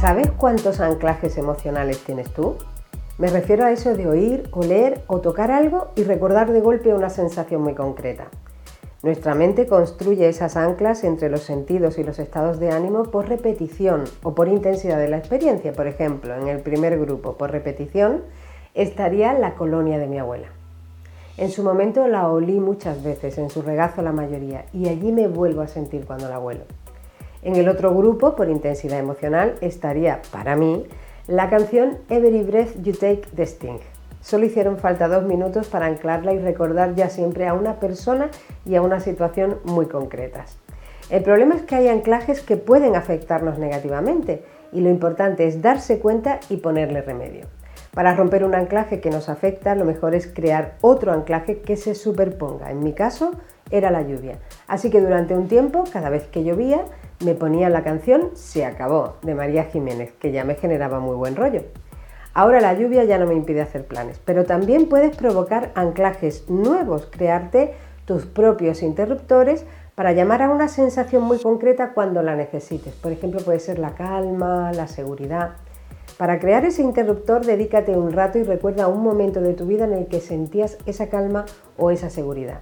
¿Sabes cuántos anclajes emocionales tienes tú? Me refiero a eso de oír, oler o tocar algo y recordar de golpe una sensación muy concreta. Nuestra mente construye esas anclas entre los sentidos y los estados de ánimo por repetición o por intensidad de la experiencia. Por ejemplo, en el primer grupo, por repetición, estaría la colonia de mi abuela. En su momento la olí muchas veces, en su regazo la mayoría, y allí me vuelvo a sentir cuando la vuelo. En el otro grupo, por intensidad emocional, estaría, para mí, la canción Every Breath You Take de Sting. Solo hicieron falta dos minutos para anclarla y recordar ya siempre a una persona y a una situación muy concretas. El problema es que hay anclajes que pueden afectarnos negativamente y lo importante es darse cuenta y ponerle remedio. Para romper un anclaje que nos afecta, lo mejor es crear otro anclaje que se superponga. En mi caso, era la lluvia. Así que durante un tiempo, cada vez que llovía, me ponía la canción Se acabó de María Jiménez, que ya me generaba muy buen rollo. Ahora la lluvia ya no me impide hacer planes, pero también puedes provocar anclajes nuevos, crearte tus propios interruptores para llamar a una sensación muy concreta cuando la necesites. Por ejemplo, puede ser la calma, la seguridad. Para crear ese interruptor, dedícate un rato y recuerda un momento de tu vida en el que sentías esa calma o esa seguridad.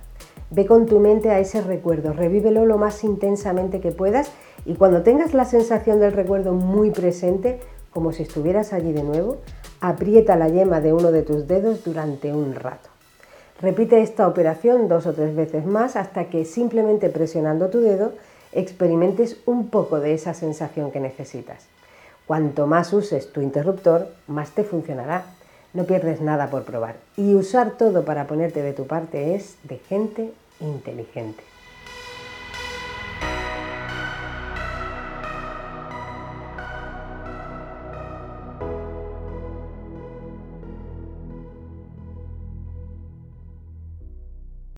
Ve con tu mente a ese recuerdo, revívelo lo más intensamente que puedas y cuando tengas la sensación del recuerdo muy presente, como si estuvieras allí de nuevo, aprieta la yema de uno de tus dedos durante un rato. Repite esta operación dos o tres veces más hasta que simplemente presionando tu dedo experimentes un poco de esa sensación que necesitas. Cuanto más uses tu interruptor, más te funcionará. No pierdes nada por probar. Y usar todo para ponerte de tu parte es de gente inteligente.